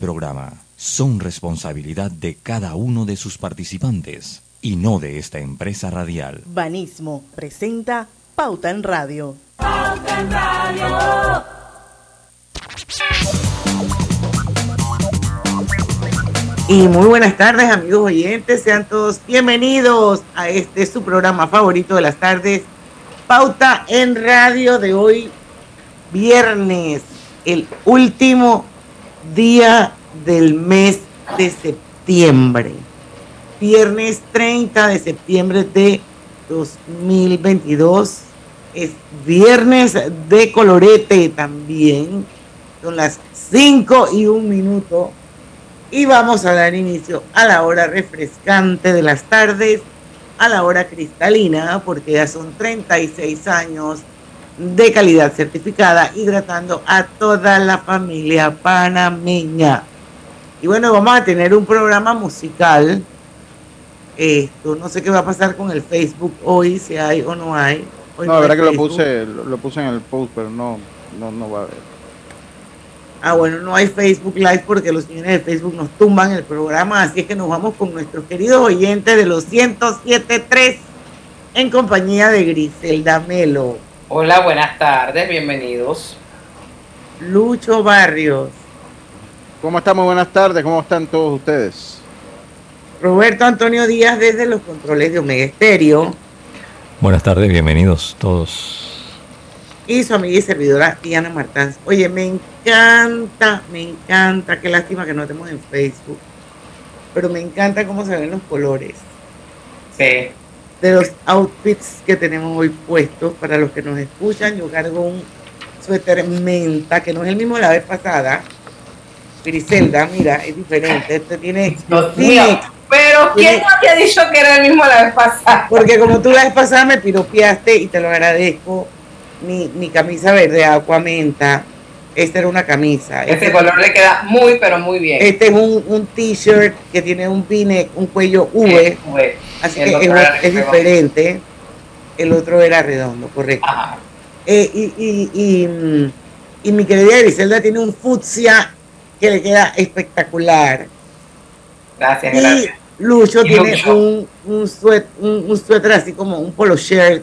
programa son responsabilidad de cada uno de sus participantes y no de esta empresa radial. Banismo presenta Pauta en Radio. Pauta en Radio. Y muy buenas tardes amigos oyentes, sean todos bienvenidos a este su programa favorito de las tardes, Pauta en Radio de hoy, viernes, el último día del mes de septiembre. Viernes 30 de septiembre de 2022. Es viernes de colorete también. Son las 5 y un minuto. Y vamos a dar inicio a la hora refrescante de las tardes, a la hora cristalina, porque ya son 36 años de calidad certificada, hidratando a toda la familia panameña. Y bueno, vamos a tener un programa musical. Esto, no sé qué va a pasar con el Facebook hoy, si hay o no hay. no, la verdad que lo puse, lo, puse en el post, pero no, no, no va a haber. Ah, bueno, no hay Facebook Live porque los señores de Facebook nos tumban el programa, así es que nos vamos con nuestros queridos oyentes de los 107.3 en compañía de Griselda Melo. Hola, buenas tardes, bienvenidos. Lucho Barrios. ¿Cómo estamos? Buenas tardes, ¿cómo están todos ustedes? Roberto Antonio Díaz desde los controles de Omega Estéreo. Buenas tardes, bienvenidos todos. Y su amiga y servidora Diana Martán. Oye, me encanta, me encanta, qué lástima que no estemos en Facebook, pero me encanta cómo se ven los colores. Sí de los outfits que tenemos hoy puestos. Para los que nos escuchan, yo cargo un suéter menta, que no es el mismo de la vez pasada. Griselda, mira, es diferente. Este tiene. pero ¿quién no te ha dicho que era el mismo la vez pasada? Porque como tú la vez pasada me piropiaste y te lo agradezco. Mi, mi camisa verde agua menta. Esta era una camisa. Este, este color le queda muy, pero muy bien. Este es un, un t-shirt que tiene un pine, un cuello V. Así que es, diferente. El otro era redondo, correcto. Eh, y, y, y, mm, y, mi querida Griselda tiene un fucsia que le queda espectacular. Gracias, y gracias. Lucho tiene un, un, suéter así como un polo shirt,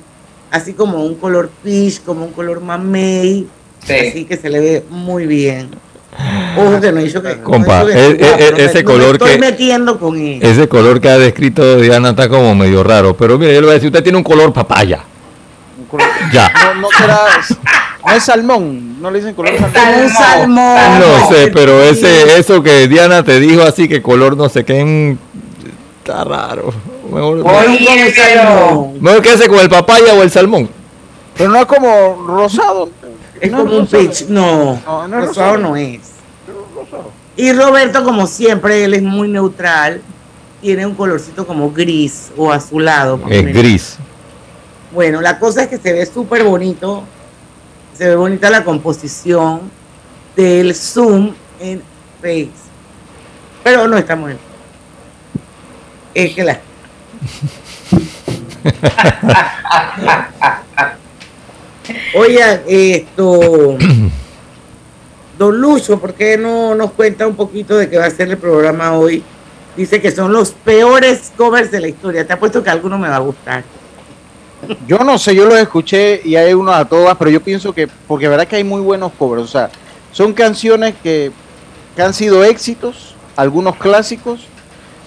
así como un color peach, como un color mamey. Así que se le ve muy bien. Ojo que no hizo que. Compa, ese color estoy metiendo con él. Ese color que ha descrito Diana está como medio raro. Pero mire, yo le voy a decir: usted tiene un color papaya. Ya. No, no será. No es salmón, no le dicen color salmón. salmón. No sé, pero ese, eso que Diana te dijo así que color no sé qué, está raro. Mejor, Oye, mejor, mejor quédese con el papaya o el salmón. Pero no es como rosado. Es como un pitch. No, no, rosado, no es. Y Roberto, como siempre, él es muy neutral. Tiene un colorcito como gris o azulado. Es gris. Bueno, la cosa es que se ve súper bonito. Se ve bonita la composición del Zoom en Face. Pero no estamos en. Es que la. Oigan, esto. Don Lucho, ¿por qué no nos cuenta un poquito de qué va a ser el programa hoy? Dice que son los peores covers de la historia. Te apuesto que alguno me va a gustar. Yo no sé, yo los escuché y hay unos a todas, pero yo pienso que, porque verdad que hay muy buenos covers, o sea, son canciones que, que han sido éxitos, algunos clásicos,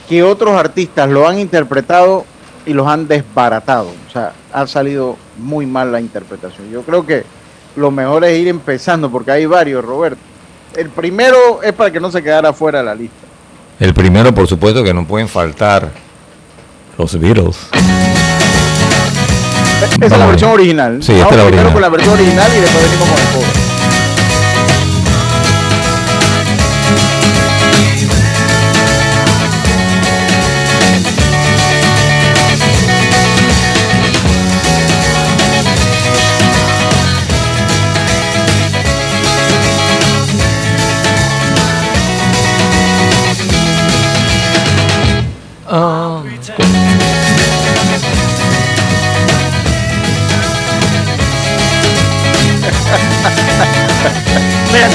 que otros artistas lo han interpretado y los han desbaratado. O sea, ha salido muy mal la interpretación. Yo creo que lo mejor es ir empezando porque hay varios, Roberto. El primero es para que no se quedara fuera de la lista. El primero, por supuesto, que no pueden faltar los Beatles. Esa es la versión original. Sí, esta es la primero con la versión original y después venimos con el.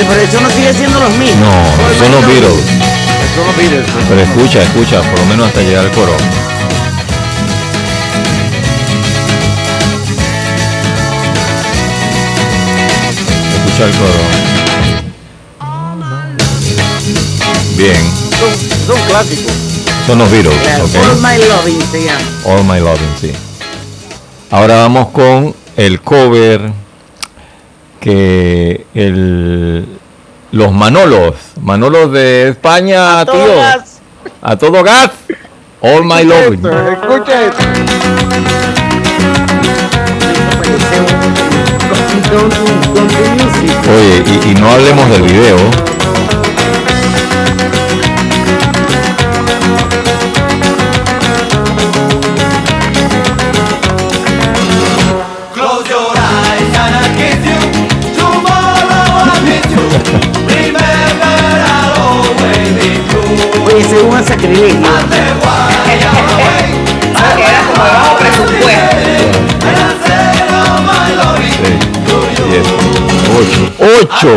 Pero eso no sigue siendo los mismos. No, son los. Beatles. Son los Beatles. Pero escucha, escucha, por lo menos hasta llegar al coro. Escucha el coro. Bien, Son, son clásicos. son los Beatles, Claro, ok. All My Loving se llama. All My Loving, sí. Ahora vamos con el cover que el los Manolos, Manolos de España, tío, Todas. a todo gas. All My Loving. Esto, Escucha esto. Oye, y, y no hablemos del video. Es un sacrilegio. Que era como de bajo presupuesto. ocho.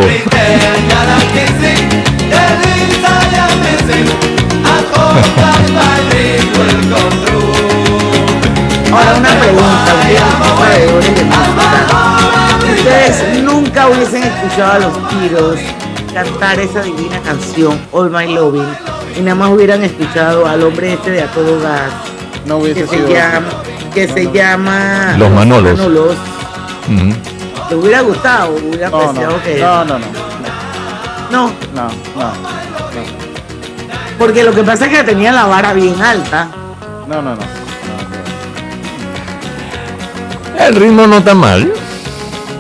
Ahora una pregunta, ustedes nunca hubiesen escuchado a los Beatles cantar esa divina canción All My Loving y nada más hubieran escuchado al hombre este de a todo gas No hubiese que se llama que se llama Los Manolos. Manolos. ¿Le hubiera gustado? ¿Hubiera No, no, apreciado que no, no, no, no? no, no, Porque lo que pasa es que tenía la vara bien alta. no, no, no. El ritmo no está mal.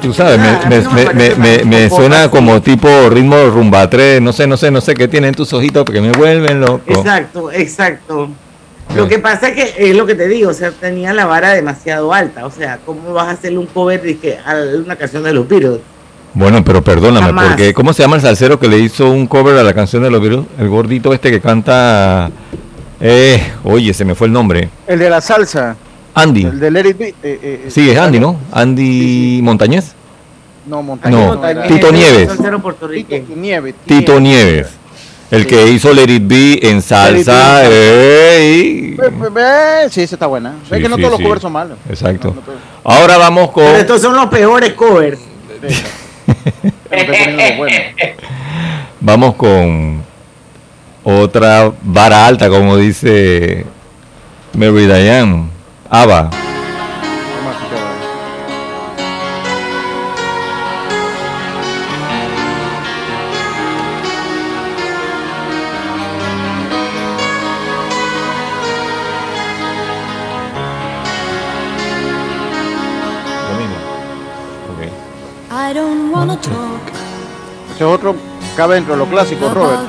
Tú sabes, Ah, me, no me- me suena así. como tipo ritmo rumba 3, no sé, no sé, no sé qué tienen tus ojitos porque me vuelven loco. Exacto, exacto. Lo que pasa es que es lo que te digo, o sea, tenía la vara demasiado alta. O sea, ¿cómo vas a hacerle un cover que a una canción de los Beatles? Bueno, pero perdóname, Jamás. porque ¿cómo se llama el salsero que le hizo un cover a la canción de los Beatles? El gordito este que canta... Eh, oye, se me fue el nombre. El de la salsa, Andy. el de Let It Be. eh, eh, Sí, es Andy, ¿no? Andy Montañez. No, Montañez. No, Tito Nieves. Tito. Nieves. Tito Nieves. El que hizo Let It Be en salsa. Ey. Ve, Sí, esa está buena. Sí, es que no sí, todos los sí. covers son malos. Exacto. No, no todos. Ahora vamos con... Pero estos son los peores covers. Vamos con otra vara alta, como dice Mary Diane. Ava. Vamos a escuchar ahora. Lo mismo. Ok. I don't wanna talk Ese es otro, cabe dentro de los clásicos, Robert.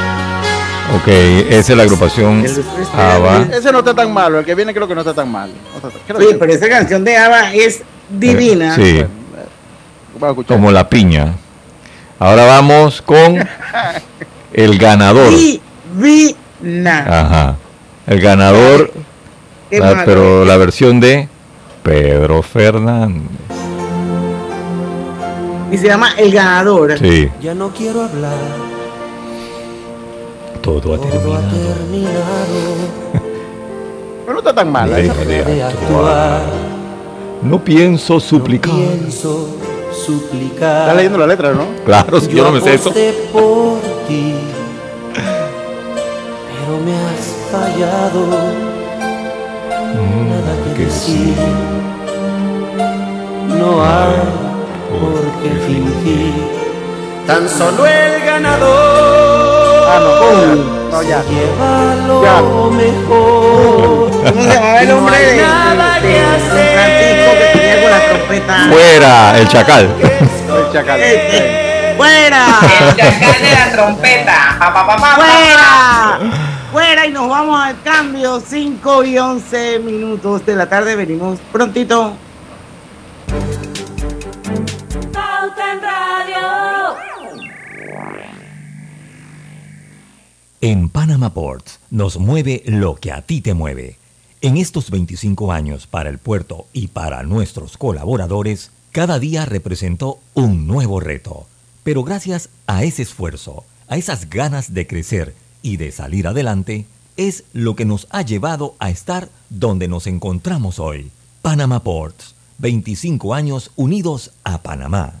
Ok, esa es la agrupación Ava. Ese no está tan malo, el que viene creo que no está tan mal. No está tan- creo Sí, que- pero esa canción de Ava es divina. Sí, Vamos a escuchar. como la piña. Ahora vamos con el ganador. Divina. Ajá. El ganador, la- malo. pero la versión de Pedro Fernández. Y se llama El Ganador. Sí, Ya no quiero hablar, todo ha todo ha terminado. Pero no está tan mal. ¿eh? Deja de actuar. No pienso no suplicar. pienso suplicar. Estás leyendo la letra, ¿no? Claro, si yo no me sé eso. por ti, pero me has fallado. Nada que Mm, que decir, no hay por qué fingir. Tan solo el ganador Ah, no, no, ya. lleva lo Ya. mejor. ¿Cómo se llamaba el hombre de, que tenía con la trompeta? Fuera, el chacal. El chacal. Este. ¡Fuera! El chacal de la trompeta. Pa, pa, pa, pa, pa. ¡Fuera! Fuera y nos vamos al cambio. 5 y 11 minutos de la tarde. Venimos prontito. Pauta en Radio. En Panama Ports nos mueve lo que a ti te mueve. En estos 25 años para el puerto y para nuestros colaboradores, cada día representó un nuevo reto. Pero gracias a ese esfuerzo, a esas ganas de crecer y de salir adelante, es lo que nos ha llevado a estar donde nos encontramos hoy. Panama Ports, 25 años unidos a Panamá.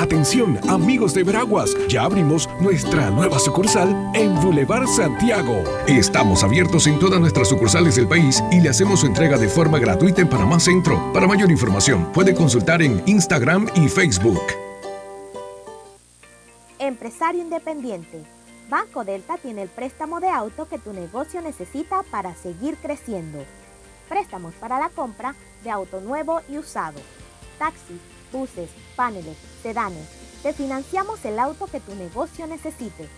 Atención, amigos de Veraguas, ya abrimos nuestra nueva sucursal en Boulevard Santiago. Estamos abiertos en todas nuestras sucursales del país y le hacemos su entrega de forma gratuita en Panamá Centro. Para mayor información, puede consultar en Instagram y Facebook. Empresario independiente. Banco Delta tiene el préstamo de auto que tu negocio necesita para seguir creciendo. Préstamos para la compra de auto nuevo y usado. Taxis, buses, paneles, sedanes. Te financiamos el auto que tu negocio necesite.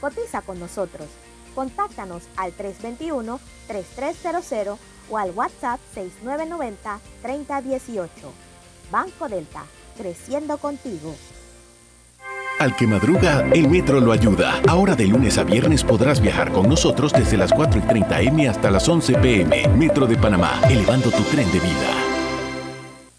Cotiza con nosotros. Contáctanos al 321-3300 o al WhatsApp 6990-3018. Banco Delta, creciendo contigo. Al que madruga, el metro lo ayuda. Ahora de lunes a viernes podrás viajar con nosotros desde las 4 y 30 M hasta las 11 PM. Metro de Panamá, elevando tu tren de vida.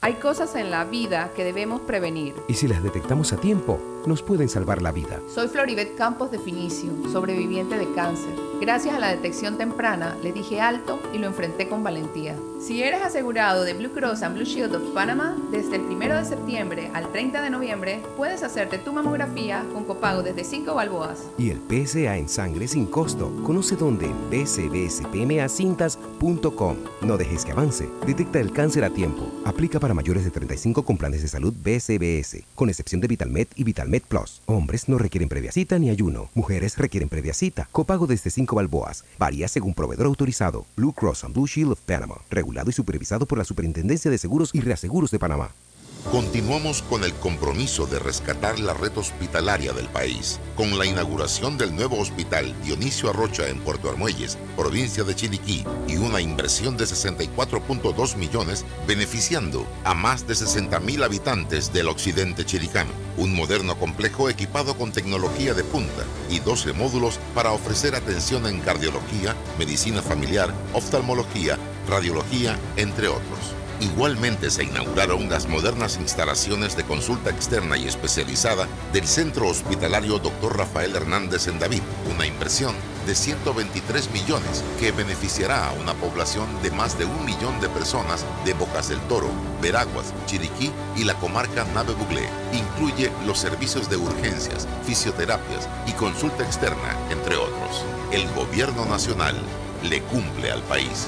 Hay cosas en la vida que debemos prevenir. Y si las detectamos a tiempo, nos pueden salvar la vida. Soy Floribet Campos de Finicio, sobreviviente de cáncer. Gracias a la detección temprana, le dije alto y lo enfrenté con valentía. Si eres asegurado de Blue Cross and Blue Shield of Panama, desde el 1 de septiembre al 30 de noviembre, puedes hacerte tu mamografía con copago desde 5 balboas. Y el PSA en sangre sin costo. Conoce dónde en bcbspmacintas.com. No dejes que avance. Detecta el cáncer a tiempo. Aplica para mayores de 35 con planes de salud BCBS, con excepción de VitalMed y VitalMed Plus. Hombres no requieren previa cita ni ayuno. Mujeres requieren previa cita. Copago desde 5 balboas. Varía según proveedor autorizado. Blue Cross and Blue Shield of Panama. Regulado y supervisado por la Superintendencia de Seguros y Reaseguros de Panamá. Continuamos con el compromiso de rescatar la red hospitalaria del país, con la inauguración del nuevo hospital Dionisio Arrocha en Puerto Armuelles, provincia de Chiriquí, y una inversión de 64.2 millones, beneficiando a más de 60 mil habitantes del occidente chiricano. Un moderno complejo equipado con tecnología de punta y 12 módulos para ofrecer atención en cardiología, medicina familiar, oftalmología, radiología, entre otros. Igualmente se inauguraron las modernas instalaciones de consulta externa y especializada del Centro Hospitalario Dr. Rafael Hernández en David, una inversión de 123 millones que beneficiará a una población de más de un millón de personas de Bocas del Toro, Veraguas, Chiriquí y la comarca Nave Buglé. Incluye los servicios de urgencias, fisioterapias y consulta externa, entre otros. El gobierno nacional le cumple al país.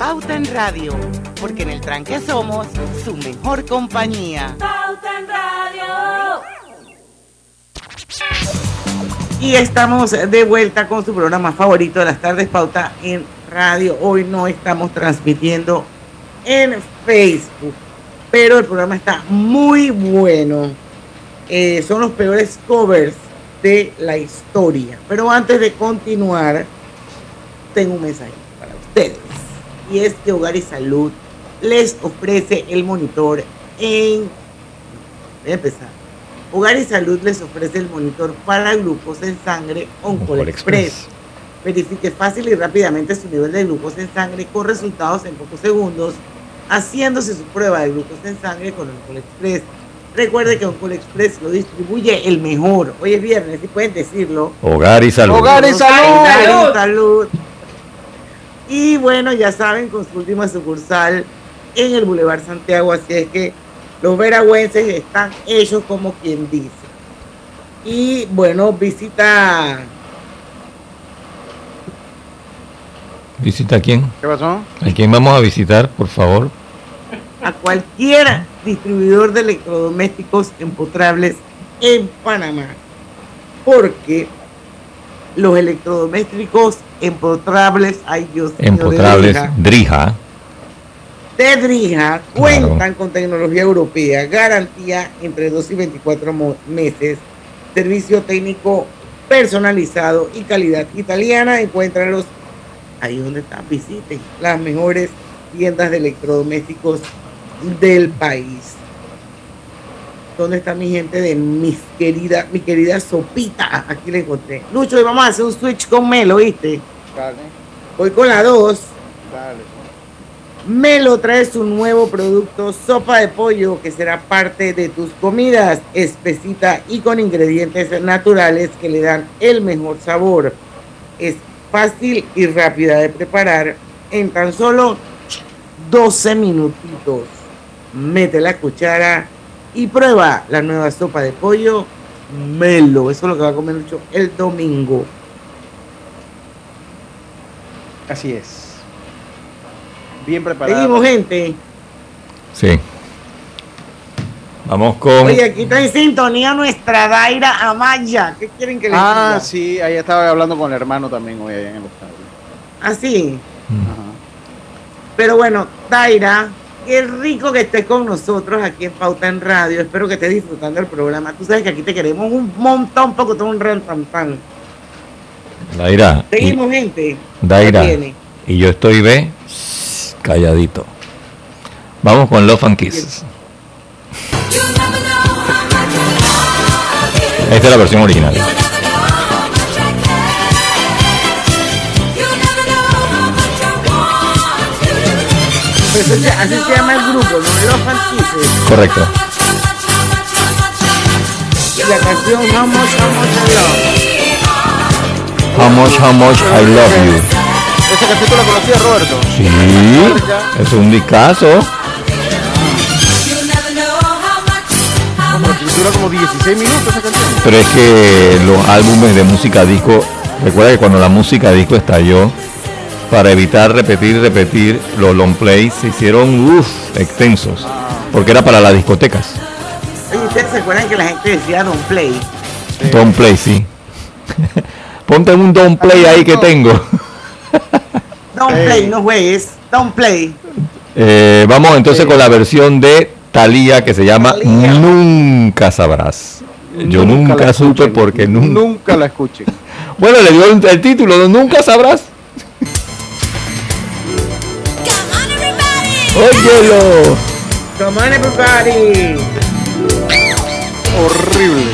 Pauta en Radio, porque en el tranque somos su mejor compañía. Pauta en Radio. Y estamos de vuelta con su programa favorito de las tardes, Pauta en Radio. Hoy no estamos transmitiendo en Facebook, pero el programa está muy bueno. Eh, son los peores covers de la historia. Pero antes de continuar, tengo un mensaje para ustedes. Y es que Hogar y Salud les ofrece el monitor en... Voy a empezar. Hogar y Salud les ofrece el monitor para grupos en sangre Oncol. Express. Verifique fácil y rápidamente su nivel de glucosa en sangre con resultados en pocos segundos, haciéndose su prueba de glucosa en sangre con Oncol Express. Recuerde que Oncol Express lo distribuye el mejor. Hoy es viernes, si pueden decirlo. Hogar y salud. Hogar y salud. Hogar y salud. Y bueno, ya saben, con su última sucursal en el Boulevard Santiago, así es que los veragüenses están hechos como quien dice. Y bueno, visita ¿Visita a quién? ¿Qué pasó? ¿A quién vamos a visitar, por favor? a cualquier distribuidor de electrodomésticos empotrables en Panamá. Porque los electrodomésticos empotrables, ay Dios mío, de Empotrables, Drija, de Drija cuentan con tecnología europea, garantía entre 2 y 24 mo- meses, servicio técnico personalizado y calidad italiana. Encuéntralos ahí donde están, visiten las mejores tiendas de electrodomésticos del país. ¿Dónde está mi gente de mis querida, mi querida sopita? Aquí la encontré. Lucho, hoy vamos a hacer un switch con Melo, ¿viste? Dale, Voy con la 2. dale. Melo trae su nuevo producto, sopa de pollo, que será parte de tus comidas, espesita y con ingredientes naturales que le dan el mejor sabor. Es fácil y rápida de preparar en tan solo 12 minutitos. Mete la cuchara y prueba la nueva sopa de pollo Melo. Eso es lo que va a comer Lucho el domingo. Así es. Bien preparado. Seguimos, gente. Sí. Vamos con. Oye, aquí está en sintonía nuestra Daira Amaya. ¿Qué quieren que les Ah, diga? sí, ahí estaba hablando con el hermano también hoy allá en el estadio. Así. Ajá. Pero bueno, Daira, qué rico que estés con nosotros aquí en Pauta en Radio. Espero que estés disfrutando el programa. Tú sabes que aquí te queremos un montón, poco todo un ran tan tan. Daira. y- Seguimos, gente. Daira. Y yo estoy, ve, calladito. Vamos con Love and Kisses. Esta es la versión original. Eso se- así se llama el grupo, ¿no? Los Fantices. Correcto. La canción How Much, How Much I Love. How much, how much I love you. Esa canción tú la conocías, Roberto. Sí, es un discazo. Dura como 16 minutos esa canción. Pero es que los álbumes de música disco, recuerda que cuando la música disco estalló, para evitar repetir y repetir, los long plays se hicieron uff, extensos, porque era para las discotecas. Oye, ¿ustedes se acuerdan que la gente decía Don't Play? Don't play, sí. Ponte un don't play ahí que tengo. Don't Play, no juegues. Don't Play. Eh, vamos entonces con la versión de Thalía que se llama Nunca sabrás. Yo nunca, supe porque nunca. Nunca la escuché. Bueno, le dio el, el título. Nunca sabrás. Óyelo. Come on, everybody. Horrible.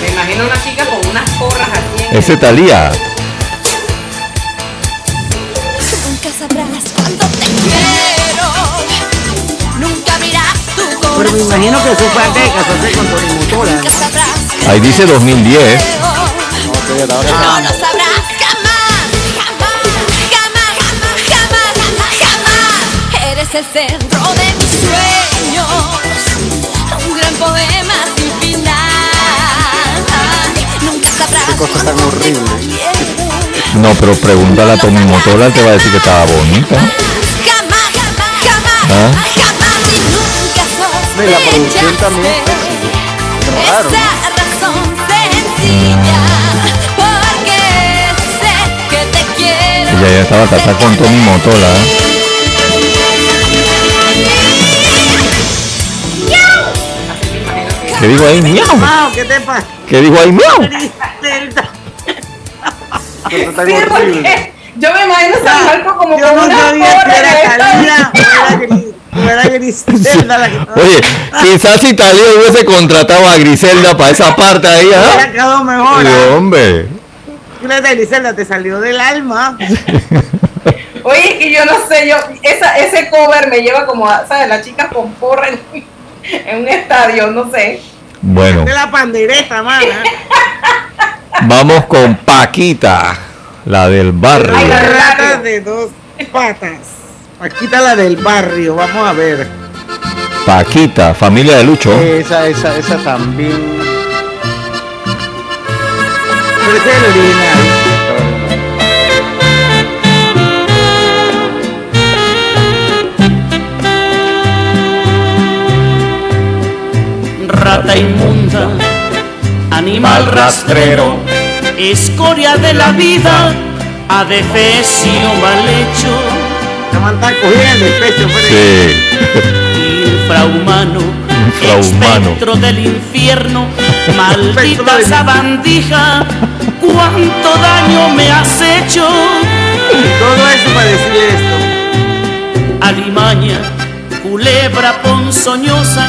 Me imagino una chica con unas porras así en Ese Thalía. Nunca sabrás cuánto te quiero. Nunca mirás tu corazón. Pero me imagino que eso fue antes de casarse con. Nunca sabrás. Ahí dice 2010. No sabrás Eres el centro de mis sueños. Un gran poema sin final. Nunca sabrás. Qué cosa tan horrible. No, pero pregúntale a Tommy Motola, te va a decir que estaba bonita. Jamás. Jamás. ¿Ah? Jamás y nunca Ve, la producción también. Raro. esa razón sencilla. Porque sé que te quiero. Ella ya estaba casada con Tommy Motola. ¿eh? ¿Qué dijo ahí? Miau. Wow, ¿qué te pasa? ¿Qué dijo ahí? Miau. Sí, porque yo me imagino San Marco como Yo con no una sabía porra que era Talía o era Griselda la que estaba. Oye, quizás si Talía hubiese contratado a Griselda para esa parte ahí, Hubiera ¿ah? quedado mejor. ¿ah? hombre. Fíjate, Griselda, te salió del alma. Oye, que yo no sé, yo esa, ese cover me lleva como a, ¿sabes? Las chicas con porra en, en un estadio, no sé. Bueno, De la pandereta, mana. vamos con Paquita, la del barrio. Ay, la rata de dos patas. Está la del barrio, vamos a ver. Paquita, familia de Lucho. Esa, esa, esa también. Pero es Rata inmunda, animal rastrero, escoria de la vida, adefesio mal hecho. cogiendo el pecho, Sí. Infrahumano, Infrahumano. espectro del infierno, maldita sabandija, cuánto daño me has hecho. Todo eso para decirle esto. Alimaña, culebra ponzoñosa,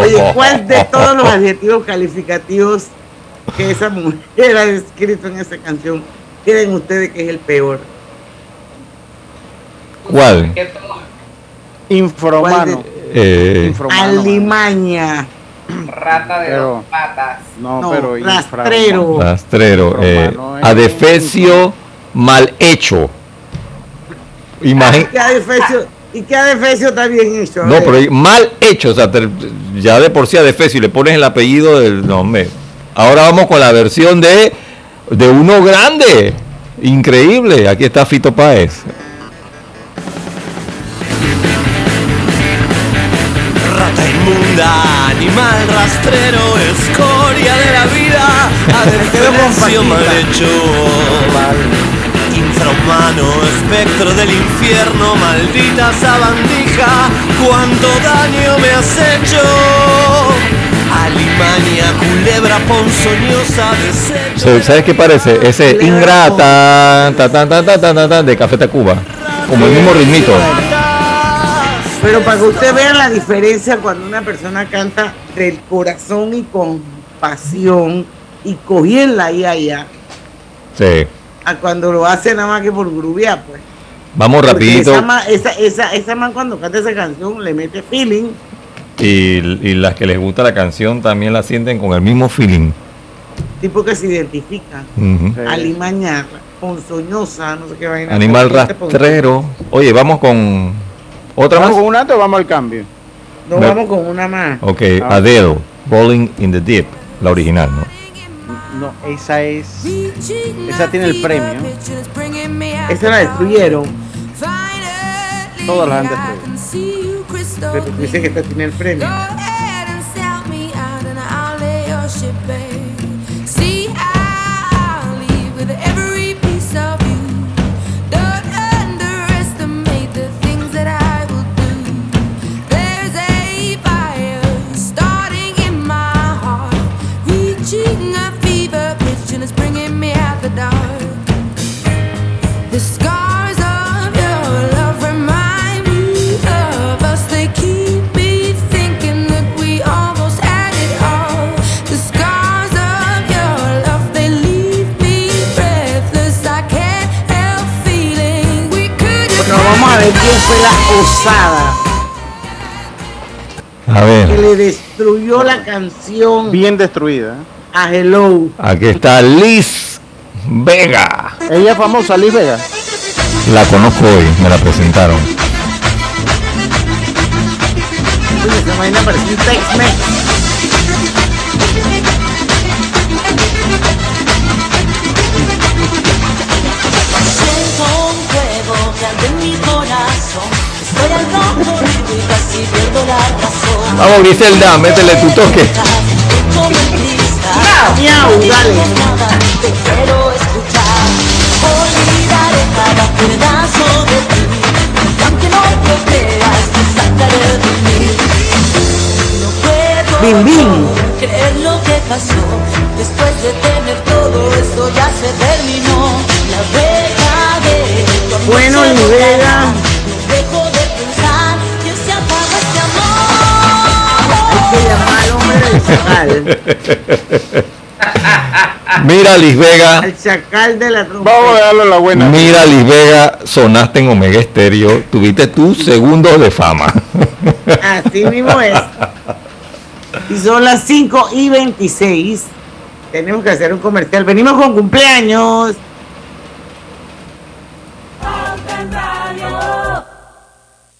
Oye, ¿cuál de todos los adjetivos calificativos que esa mujer ha escrito en esa canción creen ustedes que es el peor? ¿Cuál? Infrahumano. Eh. Alimaña. Rata de Pero- dos patas. No, No, pero rastrero. Rastrero. eh, adefesio mal hecho. Imagínate. ¿Y qué adefesio está bien hecho? A No, pero mal hecho, o sea, te- ya de por sí adefesio y le pones el apellido del nombre. Ahora vamos con la versión de, de uno grande. Increíble. Aquí está Fito Páez. Rata inmunda, animal rastrero, escoria de la vida, adefesio mal hecho. Infrahumano, espectro del infierno, maldita sabandija, cuánto daño me has hecho. Alimaña, culebra ponzoñosa, desecho. Se- ¿Sabes qué parece? Ese ingrata ta, ta, ta, ta, ta, ta, ta, de Café Tacuba. Como el mismo ritmito. Pero para que usted vea la diferencia cuando una persona canta del corazón y con pasión y cogiendo ahí allá, Sí. A cuando lo hace nada más que por grubear, pues. Vamos Porque rapidito. Esa, esa, esa, esa man cuando canta esa canción le mete feeling. Y, y las que les gusta la canción también la sienten con el mismo feeling. tipo que se identifica. Ujú. Alimaña, ponzoñosa, no sé qué vaina. Animal rastrero. Oye, vamos con otra ¿Vamos más. con una o vamos al cambio? No, vamos con una más. Ok, Ah. Adele, Rolling in the Deep, la original, ¿no? No, esa es. Esa tiene el premio. Esa la destruyeron. Todas las han destruido. Pero tú dices que esta tiene el premio. Ver quién fue la osada A que ver, le destruyó la canción Bien destruida. a Hello. aquí está Liz Vega. Ella es famosa, Liz Vega. La conozco hoy, me la presentaron. Oye, esa vaina parecía un Tex-Mex. Vamos, Griselda, métele tu toque. Miau, dale. Bim, bim. creer lo que pasó. Después de tener todo esto ya se terminó. La vega de Bueno, se llamar al hombre del chacal. Mira, Liz Vega. Al chacal de la trompeta. Vamos a darle la buena. Mira, Liz Vega, sonaste en Omega Estéreo. Tuviste tus segundos de fama. Así mismo es. Y son las 5 y 26. Tenemos que hacer un comercial. Venimos con cumpleaños.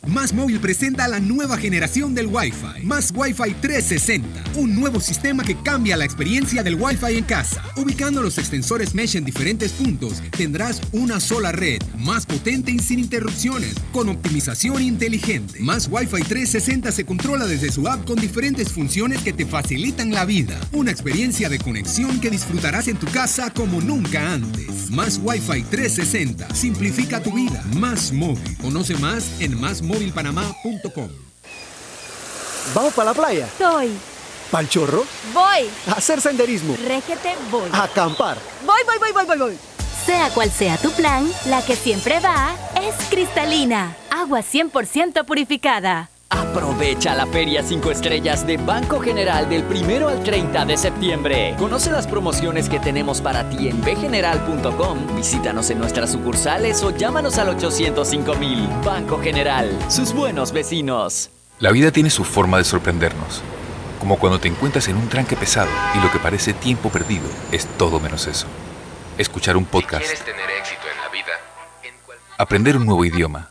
Más Móvil presenta la nueva generación del Wi-Fi. Más Wi-Fi 360. Un nuevo sistema que cambia la experiencia del Wi-Fi en casa. Ubicando los extensores Mesh en diferentes puntos, tendrás una sola red, más potente y sin interrupciones, con optimización inteligente. Más Wi-Fi 360 se controla desde su app con diferentes funciones que te facilitan la vida. Una experiencia de conexión que disfrutarás en tu casa como nunca antes. Más Wi-Fi 360. Simplifica tu vida. Más móvil. Conoce más en másmóvilpanamá.com. ¿Vamos para la playa? Soy. ¿Pal chorro? Voy. ¿A hacer senderismo? Régete, voy. ¿A acampar? Voy, voy, voy, voy, voy, voy. Sea cual sea tu plan, la que siempre va es cristalina. Agua 100% purificada. Aprovecha la Feria 5 Estrellas de Banco General del 1 al 30 de septiembre. Conoce las promociones que tenemos para ti en bgeneral.com. Visítanos en nuestras sucursales o llámanos al 805 mil. Banco General, sus buenos vecinos. La vida tiene su forma de sorprendernos. Como cuando te encuentras en un tranque pesado y lo que parece tiempo perdido es todo menos eso. Escuchar un podcast, tener éxito en la vida, aprender un nuevo idioma,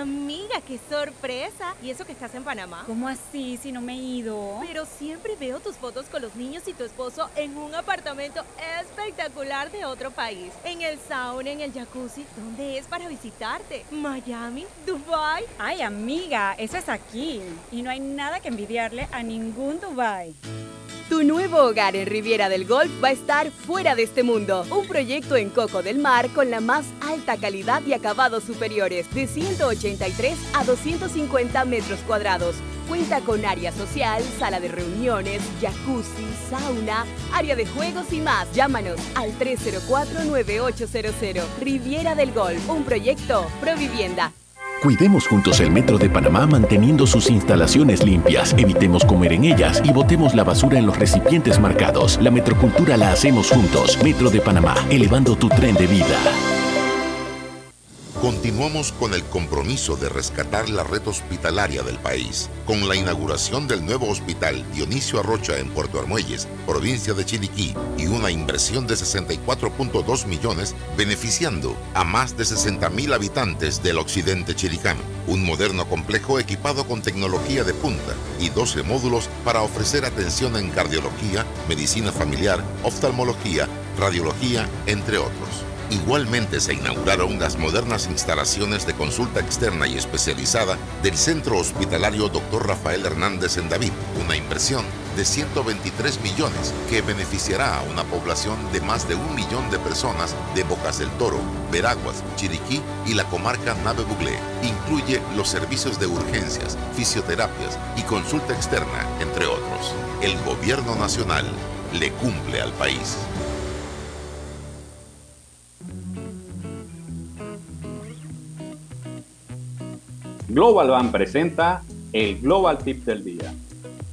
amiga, qué sorpresa. ¿Y eso que estás en Panamá? ¿Cómo así si no me he ido? Pero siempre veo tus fotos con los niños y tu esposo en un apartamento espectacular de otro país. En el sauna, en el jacuzzi. ¿Dónde es para visitarte? ¿Miami? ¿Dubai? Ay, amiga, eso es aquí. Y no hay nada que envidiarle a ningún Dubai. Tu nuevo hogar en Riviera del Golf va a estar fuera de este mundo. Un proyecto en Coco del Mar con la más alta calidad y acabados superiores, de 183 a 250 metros cuadrados. Cuenta con área social, sala de reuniones, jacuzzi, sauna, área de juegos y más. Llámanos al 304-9800. Riviera del Golf, un proyecto Provivienda. Cuidemos juntos el Metro de Panamá manteniendo sus instalaciones limpias. Evitemos comer en ellas y botemos la basura en los recipientes marcados. La metrocultura la hacemos juntos. Metro de Panamá, elevando tu tren de vida. Continuamos con el compromiso de rescatar la red hospitalaria del país, con la inauguración del nuevo hospital Dionisio Arrocha en Puerto Armuelles, provincia de Chiriquí, y una inversión de 64.2 millones, beneficiando a más de 60 mil habitantes del occidente chiricano. Un moderno complejo equipado con tecnología de punta y 12 módulos para ofrecer atención en cardiología, medicina familiar, oftalmología, radiología, entre otros. Igualmente se inauguraron las modernas instalaciones de consulta externa y especializada del Centro Hospitalario Dr. Rafael Hernández en David, una inversión de 123 millones que beneficiará a una población de más de un millón de personas de Bocas del Toro, Veraguas, Chiriquí y la comarca Nave Buglé. Incluye los servicios de urgencias, fisioterapias y consulta externa, entre otros. El gobierno nacional le cumple al país. Global Bank presenta el Global Tip del Día.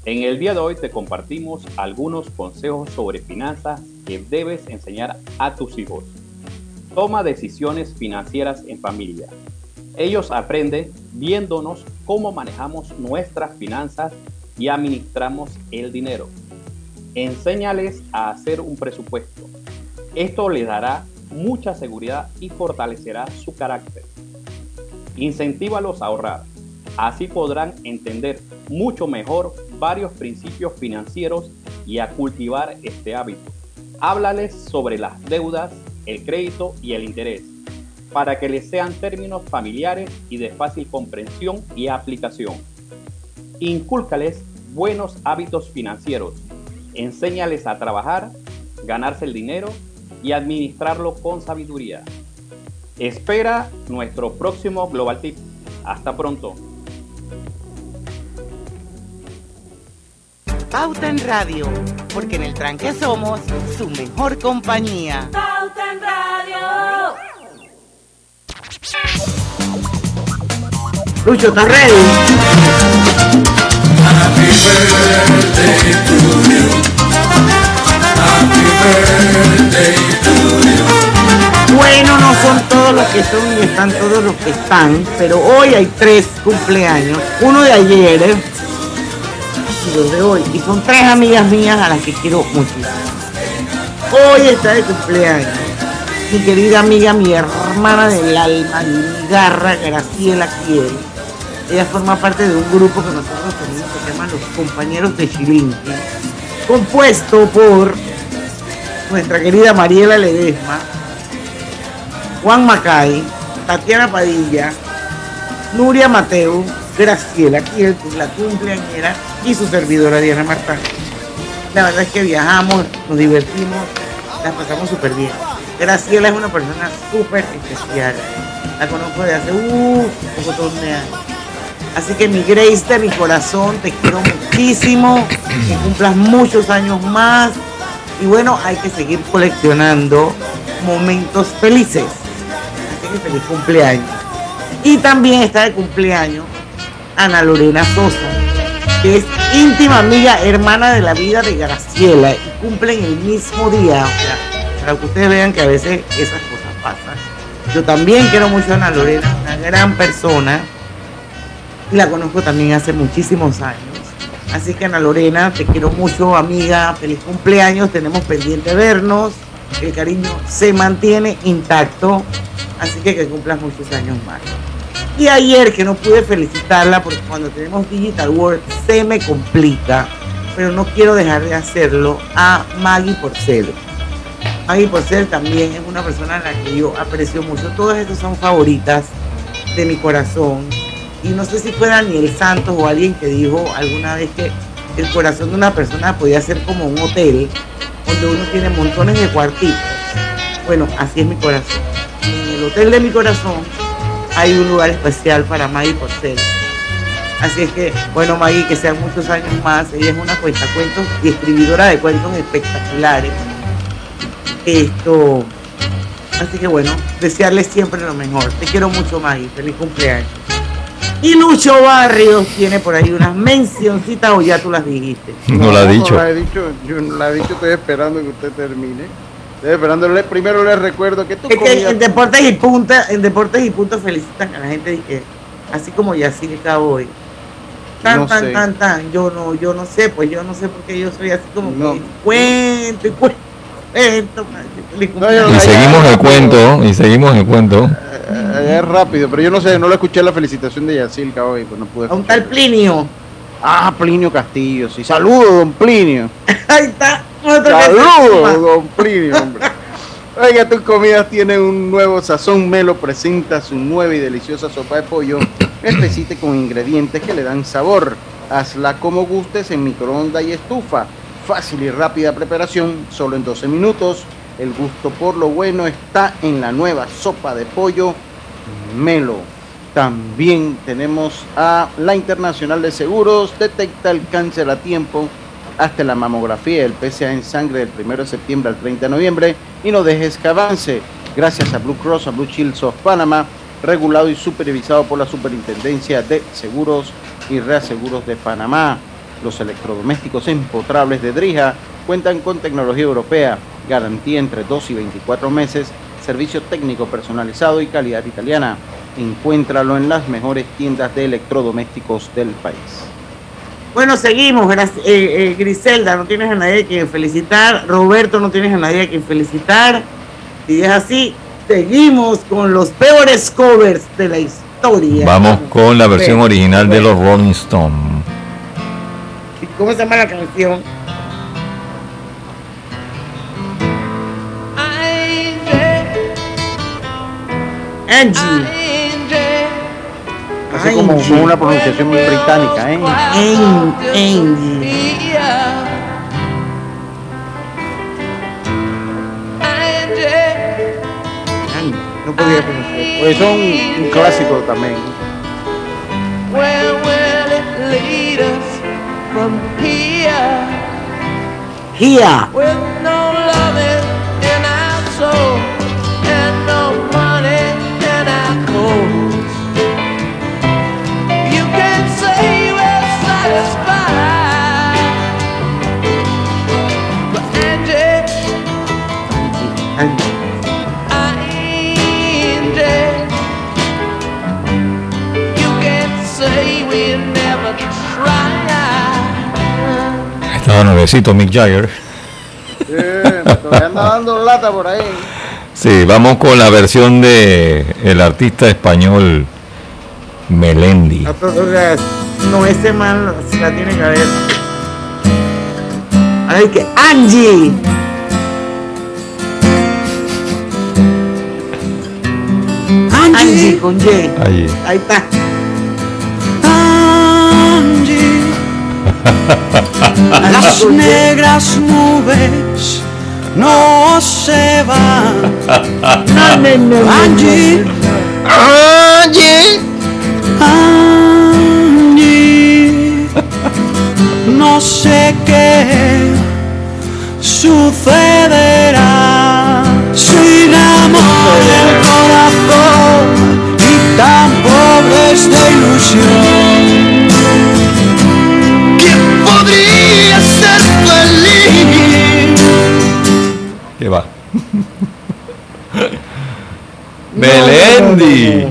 En el día de hoy te compartimos algunos consejos sobre finanzas que debes enseñar a tus hijos. Toma decisiones financieras en familia. Ellos aprenden viéndonos cómo manejamos nuestras finanzas y administramos el dinero. Enséñales a hacer un presupuesto. Esto les dará mucha seguridad y fortalecerá su carácter. Incentívalos a ahorrar. Así podrán entender mucho mejor varios principios financieros y a cultivar este hábito. Háblales sobre las deudas, el crédito y el interés, para que les sean términos familiares y de fácil comprensión y aplicación. Incúlcales buenos hábitos financieros. Enséñales a trabajar, ganarse el dinero y administrarlo con sabiduría. Espera nuestro próximo Global Tip. Hasta pronto. Pauta en Radio, porque en el tranque somos su mejor compañía. Pauta en Radio. Lucho, ¿estás ready? Bueno, no son todos los que son y están todos los que están, pero hoy hay tres cumpleaños. Uno de ayer y dos de hoy. Y son tres amigas mías a las que quiero muchísimo. Hoy está de cumpleaños mi querida amiga, mi hermana del alma, mi garra, Graciela Kiel. Ella forma parte de un grupo que nosotros tenemos que se llama Los Compañeros de Chilinqui, compuesto por nuestra querida Mariela Ledesma, Juan Macay, Tatiana Padilla, Nuria Mateo, Graciela Kiel, la cumpleañera, y su servidora Diana Marta. La verdad es que viajamos, nos divertimos, la pasamos súper bien. Graciela es una persona súper especial. La conozco de hace uh, un poco de años. Así que mi Grace de mi corazón, te quiero muchísimo, que cumplas muchos años más. Y bueno, hay que seguir coleccionando momentos felices. Que feliz cumpleaños. Y también está de cumpleaños Ana Lorena Sosa, que es íntima amiga, hermana de la vida de Graciela, y cumplen el mismo día. O sea, para que ustedes vean que a veces esas cosas pasan. Yo también quiero mucho a Ana Lorena, una gran persona, y la conozco también hace muchísimos años. Así que Ana Lorena, te quiero mucho, amiga, feliz cumpleaños, tenemos pendiente vernos, el cariño se mantiene intacto, así que que cumplas muchos años más. Y ayer que no pude felicitarla porque cuando tenemos Digital World se me complica, pero no quiero dejar de hacerlo a Maggie Porcel. Maggie Porcel también es una persona a la que yo aprecio mucho. Todas estas son favoritas de mi corazón. Y no sé si fue Daniel Santos o alguien que dijo alguna vez que el corazón de una persona podía ser como un hotel donde uno tiene montones de cuartitos. Bueno, así es mi corazón. En el hotel de mi corazón hay un lugar especial para Maggie Porcel. Así es que, bueno, Maggie, que sean muchos años más. Ella es una cuentacuentos y escribidora de cuentos espectaculares. Esto. Así que bueno, desearle siempre lo mejor. Te quiero mucho, Maggie. Feliz cumpleaños. Y Lucho Barrios tiene por ahí unas mencioncitas o ya tú las dijiste. No la ha dicho. No la he dicho, yo no la he dicho, estoy esperando que usted termine. Estoy esperando, le- primero les recuerdo que tú Es que en Deportes y Punta, en Deportes y Punta felicitan a la gente de que, así como Yacirca hoy. Tan, No tan, sé. tan, tan. Yo no, yo no sé, pues yo no sé por qué yo soy así como No. que cuento y cuento. cuento, yo cumpleaños. Y seguimos el cuento, y seguimos el cuento. Eh, es rápido, pero yo no sé, no le escuché la felicitación de Yacilca hoy, pues no pude A un tal Plinio. Ah, Plinio Castillo, sí. Saludos, don Plinio. Ahí está. Saludos, don Plinio, hombre. Oiga, tus comidas tienen un nuevo sazón. Melo presenta su nueva y deliciosa sopa de pollo. Espesite con ingredientes que le dan sabor. Hazla como gustes en microondas y estufa. Fácil y rápida preparación, solo en 12 minutos. El gusto por lo bueno está en la nueva sopa de pollo Melo. También tenemos a la Internacional de Seguros, detecta el cáncer a tiempo hasta la mamografía del PSA en sangre del 1 de septiembre al 30 de noviembre y no dejes que avance. Gracias a Blue Cross, a Blue Shields of Panama, regulado y supervisado por la Superintendencia de Seguros y Reaseguros de Panamá. Los electrodomésticos empotrables de Drija cuentan con tecnología europea, garantía entre 2 y 24 meses, servicio técnico personalizado y calidad italiana. Encuéntralo en las mejores tiendas de electrodomésticos del país. Bueno, seguimos. Eh, eh, Griselda, no tienes a nadie a quien felicitar. Roberto, no tienes a nadie a quien felicitar. Y es así, seguimos con los peores covers de la historia. Vamos con la versión original de los Rolling Stones. ¿Cómo se llama la canción? Angie. Así como con una pronunciación muy británica, ¿eh? An- Angie. Angie. No podía pronunciar. Pues son un clásico también. Where will it lead us from here? Here. With no loving in our soul Estaba nuevecito Mick Jagger. Eh, todavía anda dando lata por ahí. Sí, vamos con la versión de el artista español Melendi. A todas las- No, ese man la tiene que haber. Ay, que Angie. Angie con Y. Ahí. Ahí está. las negras nubes no se van. Angie, Angie, Angie, no sé qué sucederá sin amor el corazón y tan pobre esta ilusión. Melendi.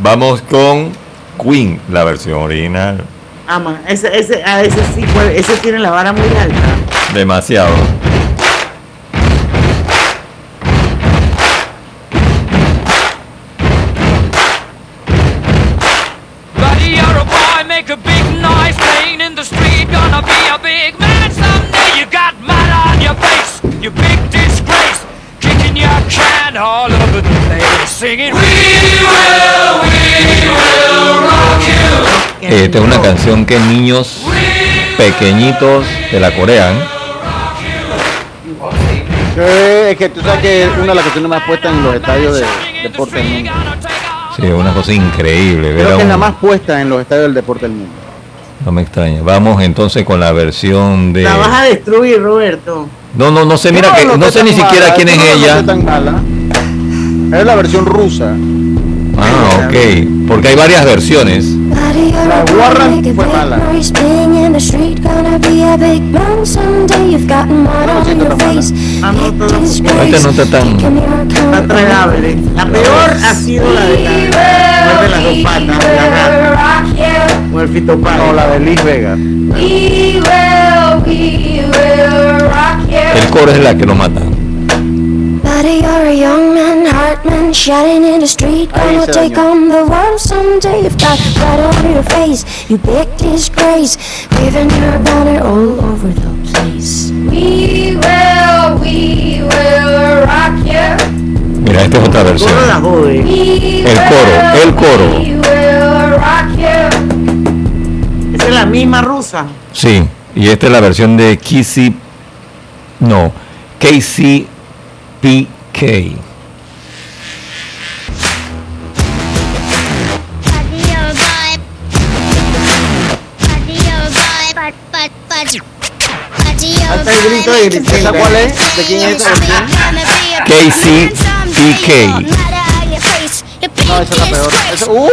Vamos con Queen, la versión original. Ama, ese, ese, a ese sí, ese tiene la vara muy alta. Demasiado. Esta es una canción que niños pequeñitos te la corean. Eh, es que tú sabes que es una de las canciones más puestas en los estadios de deporte del mundo. Sí, es una cosa increíble. Creo que es la más puesta en los estadios del deporte del mundo. No me extraña. Vamos entonces con la versión de. La vas a destruir, Roberto. No, no, no sé, mira que no sé ni siquiera quién es ella. noté tan mala. Es la versión rusa. Ah, ok. Porque hay varias versiones. La Warren fue mala. Esta no está tan. Está tragable. La peor ha sido la de la muerde las dos patas, la rata. O el Fito Páez. No, la de Liz Vega. El coro es la que lo mata. Buddy, you're a young man, heart man, shouting in the street. Ahí Gonna se take dañó. on the world someday. You've got blood on your face, you big disgrace, waving your banner all over the place. We will, we will rock you. Mira, esta es otra versión. Jode. El coro, el coro. We will rock you. Esa es la misma rusa. Sí, y esta es la versión de Kissy. No, KCPK. Hasta el grito de Griselda. ¿Esa cuál es? ¿De quién es versión? No, esa es la peor. Uh,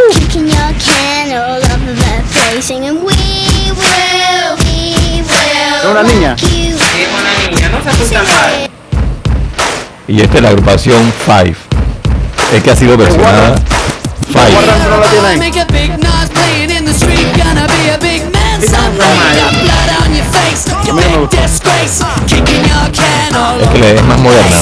will. es una niña. Sí, es una niña, no se asusta mal. Y esta es la agrupación Five. Es que ha sido versionada. Five. No Es que le- es más moderna.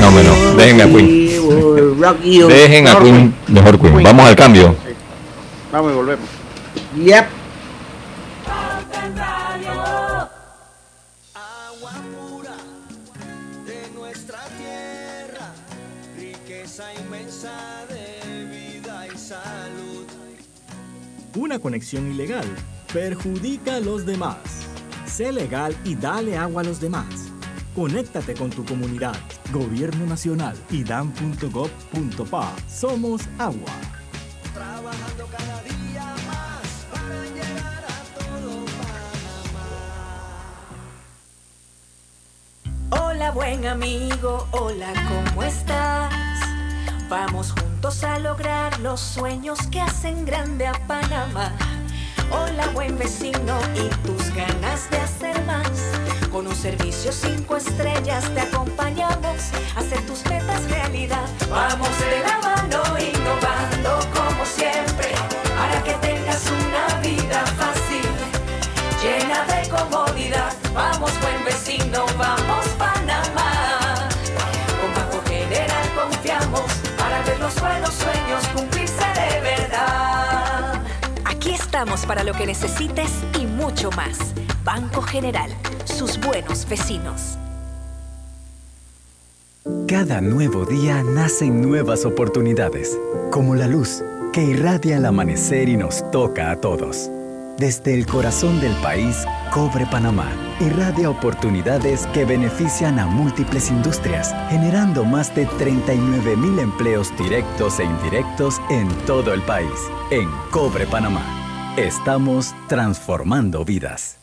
No, menos. Déjenme a Queen. Dejen a Queen, mejor Queen. Vamos al cambio. Vamos y volvemos. Yep. Inmensa de vida y salud. Una conexión ilegal perjudica a los demás. Sé legal y dale agua a los demás. Conéctate con tu comunidad. Gobierno Nacional. idam.gov.pa. Somos agua. Trabajando cada día más para llegar a todo Panamá. Hola buen amigo, hola, ¿cómo estás? Vamos juntos a lograr los sueños que hacen grande a Panamá. Hola buen vecino y tus ganas de hacer más. Con un servicio cinco estrellas te acompañamos a hacer tus metas realidad. Vamos de la mano innovando como siempre para que tengas una vida fácil llena de comodidad. Vamos, buen vecino, vamos, estamos para lo que necesites y mucho más. Banco General, sus buenos vecinos. Cada nuevo día nacen nuevas oportunidades, como la luz que irradia el amanecer y nos toca a todos. Desde el corazón del país, Cobre Panamá irradia oportunidades que benefician a múltiples industrias, generando más de 39 mil empleos directos e indirectos en todo el país. En Cobre Panamá, estamos transformando vidas.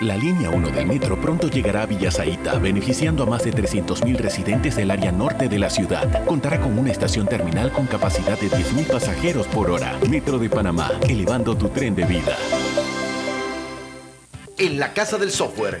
La línea 1 del metro pronto llegará a Villasaita, beneficiando a más de 300.000 residentes del área norte de la ciudad. Contará con una estación terminal con capacidad de 10.000 pasajeros por hora. Metro de Panamá, elevando tu tren de vida. En la Casa del Software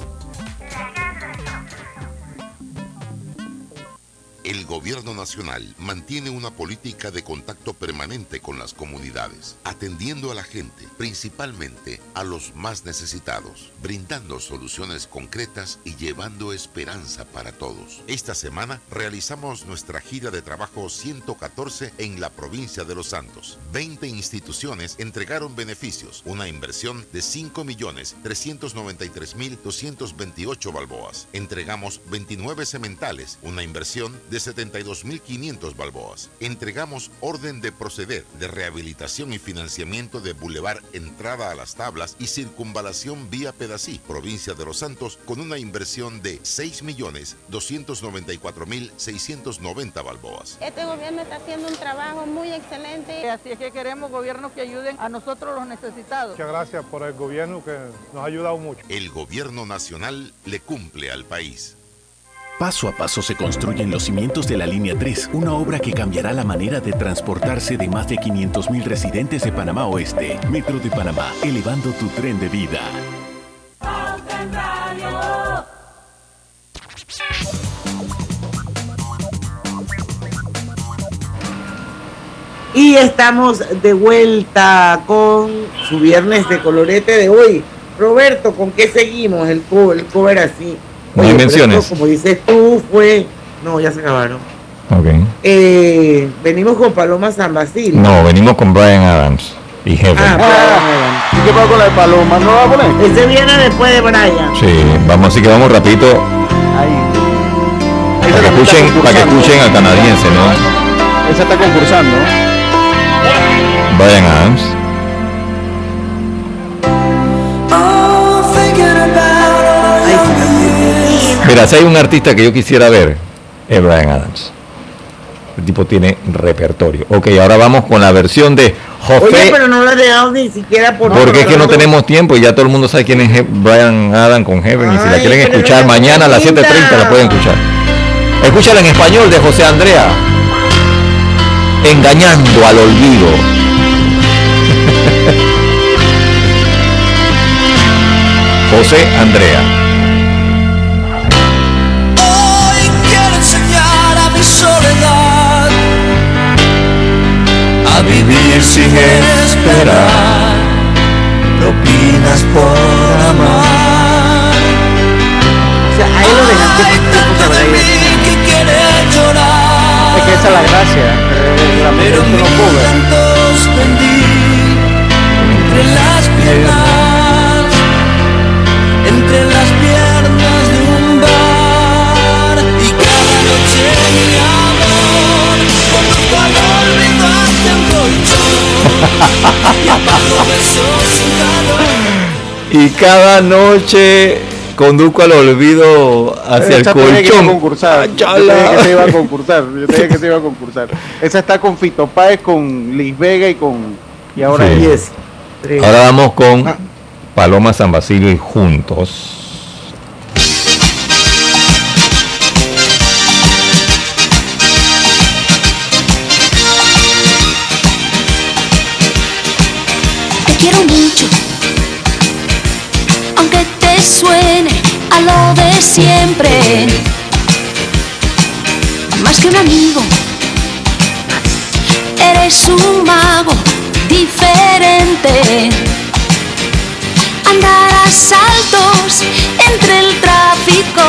El gobierno nacional mantiene una política de contacto permanente con las comunidades, atendiendo a la gente, principalmente a los más necesitados, brindando soluciones concretas y llevando esperanza para todos. Esta semana realizamos nuestra gira de trabajo 114 en la provincia de Los Santos. 20 instituciones entregaron beneficios, una inversión de 5.393.228 balboas. Entregamos 29 cementales, una inversión de 72.500 balboas. Entregamos orden de proceder de rehabilitación y financiamiento de Boulevard Entrada a las Tablas y Circunvalación Vía Pedací, provincia de Los Santos, con una inversión de 6.294.690 balboas. Este gobierno está haciendo un trabajo muy excelente. Así es que queremos gobiernos que ayuden a nosotros los necesitados. Muchas gracias por el gobierno que nos ha ayudado mucho. El gobierno nacional le cumple al país. Paso a paso se construyen los cimientos de la Línea 3, una obra que cambiará la manera de transportarse de más de 500.000 residentes de Panamá Oeste. Metro de Panamá, elevando tu tren de vida. Y estamos de vuelta con su viernes de colorete de hoy. Roberto, ¿con qué seguimos? El cover, el cover así. No hay Oye, esto, como dices tú, fue. No, ya se acabaron. Ok. Eh, venimos con Paloma San Basilio. No, venimos con Brian Adams y Heaven. Ah, ¿Y qué pasa con la de Paloma? ¿No va a poner? Ese viene después de Brian. Sí, vamos, así que vamos rapidito para que escuchen, para que escuchen al canadiense, ¿no? Esa está concursando. Brian Adams. Mira, si hay un artista que yo quisiera ver, es Brian Adams. El tipo tiene repertorio. Ok, ahora vamos con la versión de Oye, José. pero no dejado ni siquiera por. Porque es que no tenemos tiempo y ya todo el mundo sabe quién es Brian Adams con Heaven. Y si la quieren escuchar la mañana a las necesita. 7.30 la pueden escuchar. Escúchala en español de José Andrea. Engañando al olvido. José Andrea. A vivir sin esperar propinas por amar. O sea, ahí lo dejaste Hay tanto de mí que quiere llorar. Es que esa es la gracia. eh, La Pero no vendí entre las piernas, y cada noche conduzco al olvido hacia el Esa te dije que iba a colchón. concursar. Yo te Chala. dije que se iba a concursar. Yo que se iba a concursar. Esa está con Fito Páez, con Liz Vega y con. Y ahora Sí. es. Ahora vamos con Paloma San Basilio y juntos. Lo de siempre. Más que un amigo, eres un mago diferente. Andar a saltos entre el tráfico.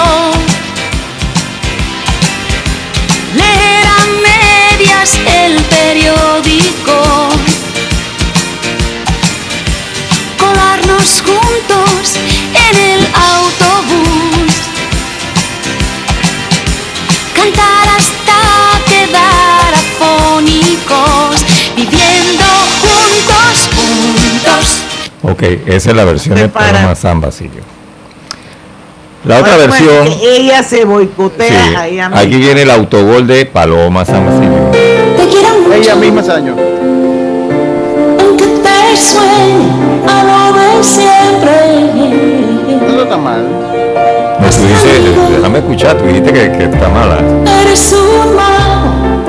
Leer a medias el periódico. Juntos en el autobús, cantar hasta quedar afónicos, viviendo juntos, juntos. Ok, esa es la versión de Prepara. Paloma San Basilio. La otra Bueno, versión, ella se boicotea sí, a ella aquí viene el autogol de Paloma San Basilio. Te quiero mucho. Ella misma se dañó. Aunque te suene a siempre. No está mal. No, tú dices, déjame escuchar, tú dijiste que, que está mala. Eres un mago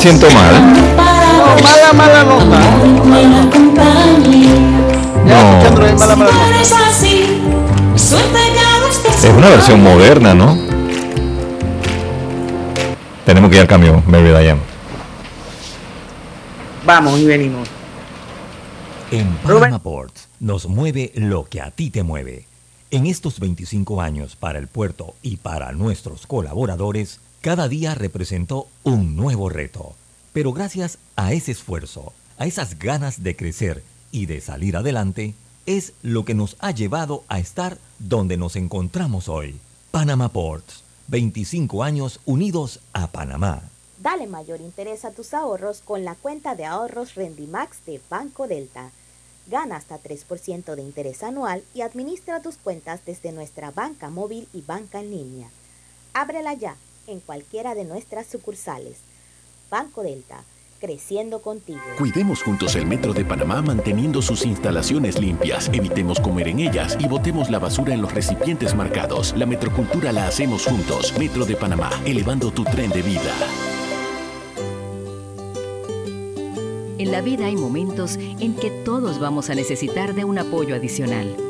siento mal. No, mala, mala no está. Buena compañía. No, es una versión moderna, ¿no? Tenemos que ir al camión, Mary Diane. Vamos y venimos. En Panama Ports nos mueve lo que a ti te mueve. En estos 25 años para el puerto y para nuestros colaboradores, cada día representó un nuevo reto. Pero gracias a ese esfuerzo, a esas ganas de crecer y de salir adelante, es lo que nos ha llevado a estar donde nos encontramos hoy. Panama Ports, 25 años unidos a Panamá. Dale mayor interés a tus ahorros con la cuenta de ahorros Rendimax de Banco Delta. Gana hasta 3% de interés anual y administra tus cuentas desde nuestra banca móvil y banca en línea. Ábrela ya en cualquiera de nuestras sucursales. Banco Delta, creciendo contigo. Cuidemos juntos el Metro de Panamá manteniendo sus instalaciones limpias, evitemos comer en ellas y botemos la basura en los recipientes marcados. La metrocultura la hacemos juntos. Metro de Panamá, elevando tu tren de vida. En la vida hay momentos en que todos vamos a necesitar de un apoyo adicional.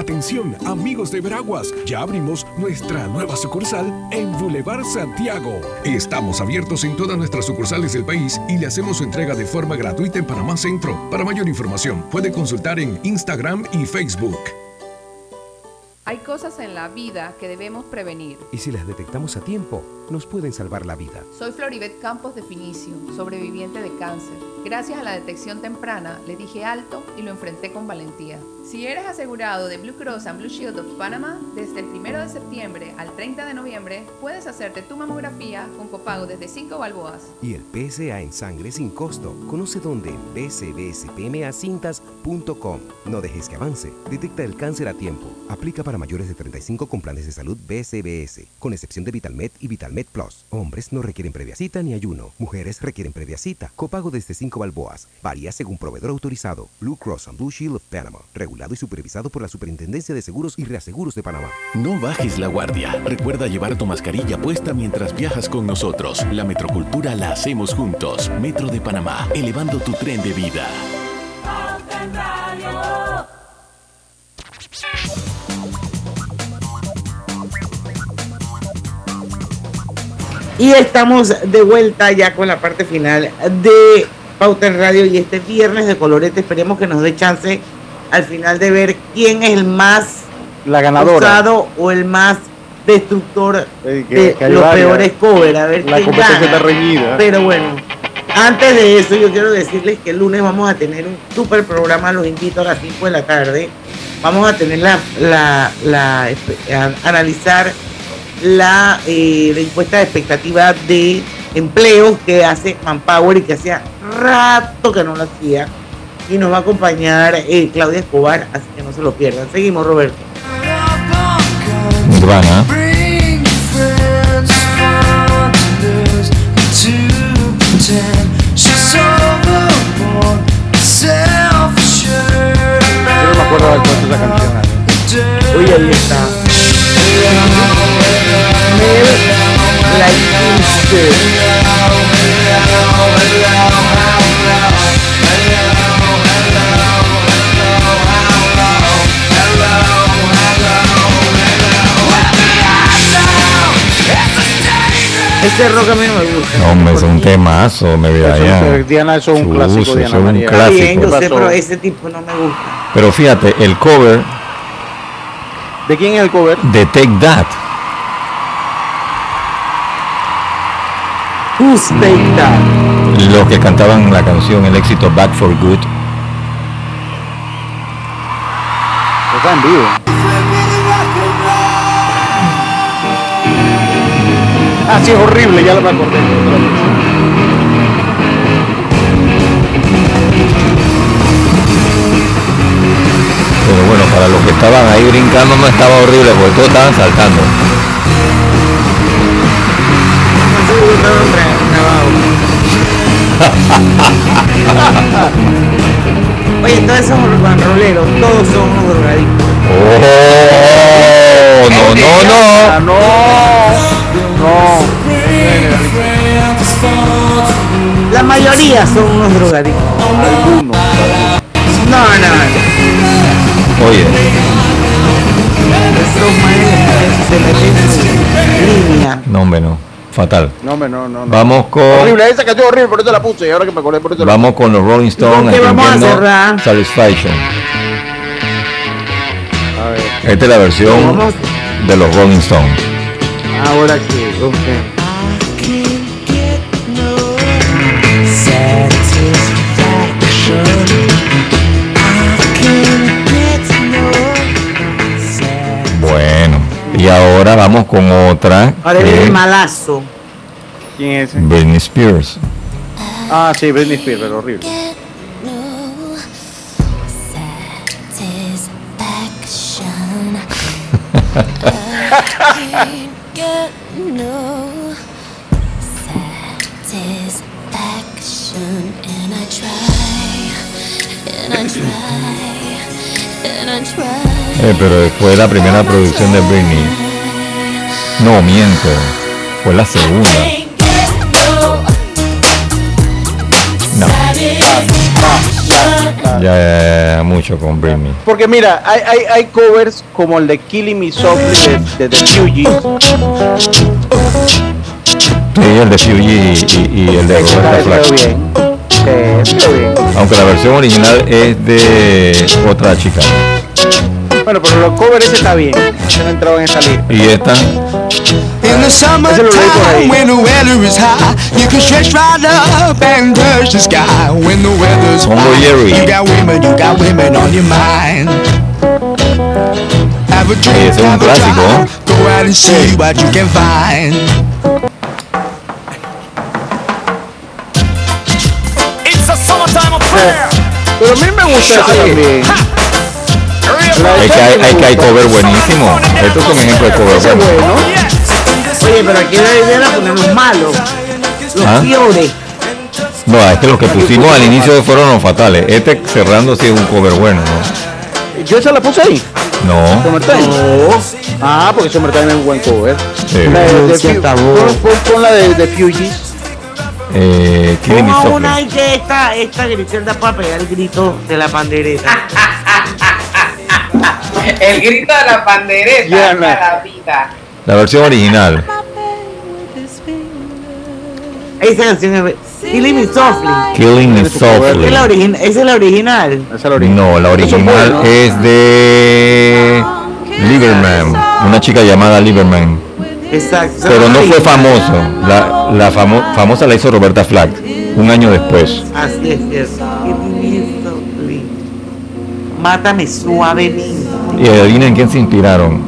Atención, amigos de Veraguas, ya abrimos nuestra nueva sucursal en Boulevard Santiago. Estamos abiertos en todas nuestras sucursales del país y le hacemos su entrega de forma gratuita en Panamá Centro. Para mayor información, puede consultar en Instagram y Facebook. Hay cosas en la vida que debemos prevenir. Y si las detectamos a tiempo, nos pueden salvar la vida. Soy Floribet Campos de Finicio, sobreviviente de cáncer. Gracias a la detección temprana, le dije alto y lo enfrenté con valentía. Si eres asegurado de Blue Cross and Blue Shield of Panama, desde el 1 de septiembre al 30 de noviembre, puedes hacerte tu mamografía con copago desde 5 balboas. Y el PSA en sangre sin costo. Conoce dónde en bcbspmacintas.com. No dejes que avance. Detecta el cáncer a tiempo. Aplica para mayores de 35 con planes de salud BCBS, con excepción de VitalMed y VitalMed Plus. Hombres no requieren previa cita ni ayuno. Mujeres requieren previa cita. Copago desde 5 balboas. Varía según proveedor autorizado. Blue Cross and Blue Shield of Panama. Regulado y supervisado por la Superintendencia de Seguros y Reaseguros de Panamá. No bajes la guardia. Recuerda llevar tu mascarilla puesta mientras viajas con nosotros. La metrocultura la hacemos juntos. Metro de Panamá, elevando tu tren de vida. Y estamos de vuelta ya con la parte final de Pauta en Radio y este viernes de colorete esperemos que nos dé chance al final de ver quién es el más La ganadora. usado o el más destructor Eh, que- de que los varias. peores covers. A ver La quién competencia gana. está reñida. Pero bueno, antes de eso yo quiero decirles que el lunes vamos a tener un super programa, los invito a las 5 de la tarde. Vamos a tener la, la, la- a- analizar la, eh, la encuesta de expectativa de empleos que hace Manpower y que hacía rato que no lo hacía. Y nos va a acompañar eh, Claudia Escobar, así que no se lo pierdan. Seguimos, Roberto. Self-assured. Yo no me acuerdo de puesto esa canción. Uy, ahí está. Mel like Ese rock a mí no me gusta. No, hombre, es un temazo, me ya. eso, Diana, eso es un clásico, Chuzo, Diana es un María. Bien, clásico. yo sé, pero ese tipo no me gusta. Pero fíjate, el cover ¿De quién es el cover? de Take That. Who's Take That? Los que cantaban la canción, el éxito Back for Good. Está en vivo. Ah, sí, es horrible, ya lo me acordé. Pero bueno, para los que estaban ahí brincando no estaba horrible porque todos estaban saltando. Oye, todos esos roleros, todos son unos drogadictos. ¡Oh! No, no, no. no. No. La mayoría son unos drogadictos. Algunos. No, no, no. Oye, Esos manes se meten en línea. no, hombre, no. Fatal. No, hombre, no, no, no. Vamos con Horrible, esa canción horrible, por eso la puse. Y ahora que me acordé, por eso la vamos con los Rolling ¿Y con Stones qué vamos a cerrar? Satisfaction. A ver. Esta es la versión Vamos. de los Rolling Stones. Ahora que, ok. Bueno, y ahora vamos con otra. Ahora que viene el malazo. ¿Quién es ese? Britney Spears. Ah, sí, Britney Spears, pero horrible. Eh, pero fue la primera producción de Britney. No, miento. Fue la segunda. No. Ya, ya, ya, mucho con Me. Porque mira, hay, hay, hay covers como el de Killing Me Softly de, The Fugees. Sí, el de Fuji y, y- y el de Roberta Flack. quedó bien. Sí, quedó bien. Aunque la versión original es de otra chica. Bueno, pero los covers está bien. Ese no entraba en esa lista. Y esta, In the summertime when the weather is high, you can stretch right up and touch the sky. When the weather's Congo fine, you got women, you got women on your mind. Have a Sí, drink, ese have a clásico, drive, go out and see what you can find. It's a summertime affair. Pero a mí me gusta ese también. Es que hay, hay que hay cover buenísimo. Esto es un ejemplo de cover bueno. bueno. Oye, pero aquí la idea era poner los malos, los ¿Ah? peores. No, es que los que pusimos al inicio fueron los fatales. Este cerrando sí es un cover bueno, ¿no? Yo esa la puse ahí. No. Summertime. Ah, porque Summertime es un buen cover. Sí. La de, de, pon- pon la de, de Fugees. Eh, Softly. una y que esta, esta Griselda para pegar el grito de la pandereta. El grito de la pandereta. Diana. la vida. La versión original. Esa canción es Killing Me Softly. Killing Me es la, Softly. esa es la original. Esa es la original. No, la original buenos. es de Lieberman, una chica llamada Lieberman. Exacto. Pero es no fue famoso. La, la famo- famosa la hizo Roberta Flack un año después. Así es, cierto. Killing Me Softly. Y adivinen en quién se inspiraron.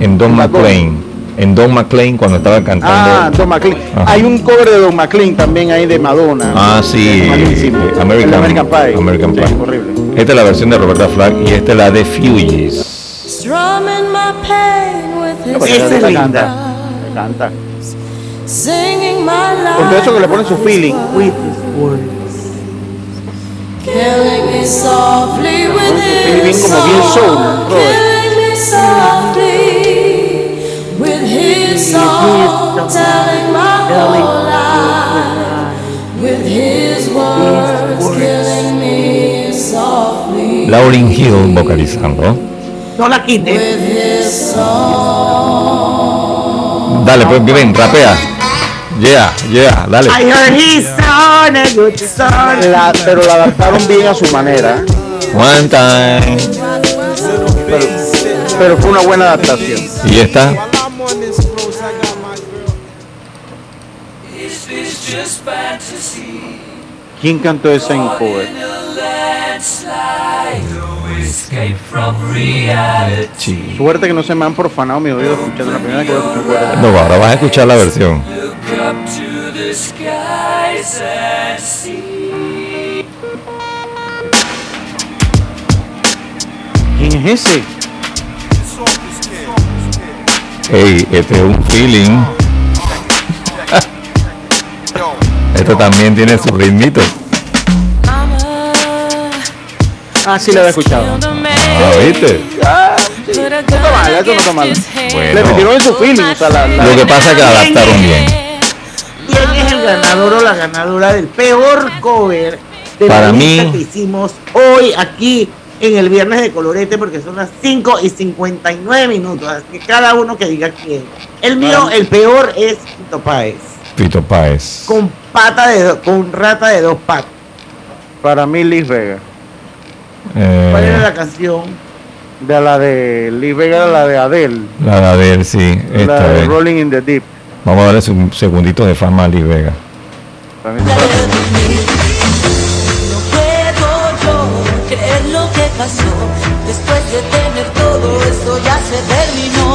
En Don McLean. En Don McLean cuando estaba cantando. Ah, Don McLean. Ajá. Hay un cover de Don McLean también ahí de Madonna. Ah, sí. Eh, American, American Pie. American Sí, Pie. horrible. Esta es la versión de Roberta Flack y esta es la de Fugees. Pues esa es la linda. canta. La canta. singing my Con todo eso que le pone su feeling. With his words. killing me softly with Feeling his como bien soul, song, Robert. killing me softly with his song, telling my whole life with his words, killing me softly Lauryn Hill vocalizando. No la quites. with his song. Dale, pues ven, rapea. Yeah, yeah, dale. I heard he's on a good song. La- pero la adaptaron bien a su manera. One time. Pero, pero fue una buena adaptación. Y esta. ¿Quién cantó esa en cover? Suerte que no se me han profanado mi oído escuchando la primera vez que lo escucho cover. No, ahora vas a escuchar la versión. ¿Quién es ese? Ey, este es un feeling. Esto también tiene su ritmito. Ah, sí, la había escuchado. Ah, ¿viste? Ah, sí. No está mal, eso no está mal. Le Bueno. metieron en su feeling. O sea, la, la- Lo que pasa es que la adaptaron bien. ¿Quién es el ganador o la ganadora del peor cover de Para la mí- que hicimos hoy aquí en el viernes de colorete? Porque son las 5 y 59 minutos. Así que cada uno que diga quién. El mío, el peor es Tito Páez. Pito Páez. Con pata de do- con rata de dos patas. Para mí, Liz Vega. ¿Cuál era Eh, la canción? De la de Liz Vega, la de Adele. la de Adele, sí. La de. Rolling in the Deep. Vamos a darle un segundito de fama a Liz Vega. Para mí- No puedo yo creer lo que pasó. Después de tener todo esto ya se terminó.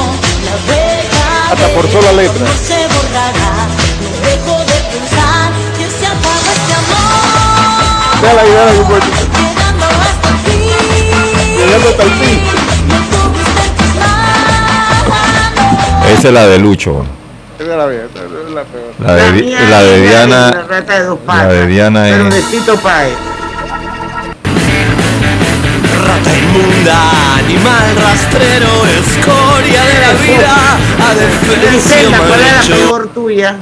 La vega Hasta por sola letra. no se borrará. No dejo de pensar que se acaba este amor. Dale ahí, dale ahí. Llegando hasta el fin. Llegando hasta el fin. Me tuviste en tus manos. Esa es la de Lucho. Es la es la peor. La de, mía la de es La Diana. rata de dos La patas. de Diana Pero de es. Tito Páez. Rata inmunda, animal rastrero, escoria de la vida, adefesio Griselda, ¿cuál es la peor tuya?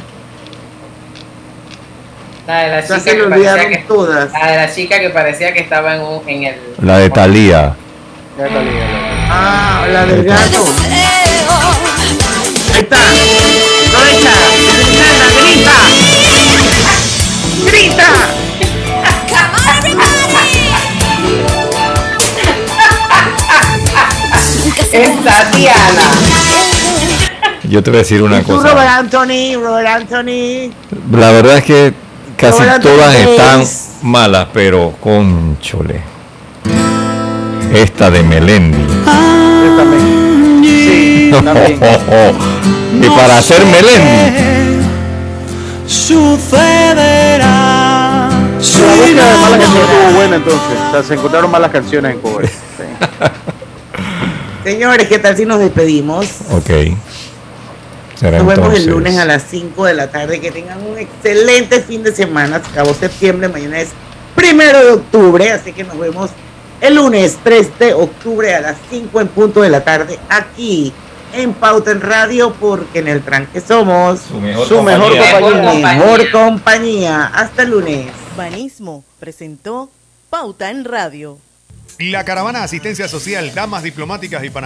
La de la chica que parecía que, todas. La de la chica que parecía que estaba en, un, en el. La de Thalía. Ah, la del gato. Ahí está. Grita. Grita. Es Tatiana. Yo te voy a decir una Y tú, cosa. Robert Anthony, Robert Anthony. La verdad es que casi todas están malas, pero conchole. Esta de Melendi. Sí, también. y para hacer Melendi. Sucederá. La búsqueda de malas canciones estuvo buena entonces. O sea, se encontraron malas canciones en cover. Señores, ¿qué tal si nos despedimos? Ok. Será Nos vemos entonces. el lunes a las 5 de la tarde. Que tengan un excelente fin de semana. Se acabó septiembre, mañana es primero de octubre. Así que nos vemos el lunes 3 de octubre a las 5 en punto de la tarde. Aquí en Pauta en Radio, porque en el tranque somos Su mejor su compañía. Mejor compañía. Hasta el lunes. Banismo presentó Pauta en Radio. La caravana asistencia social, damas diplomáticas y Panamá.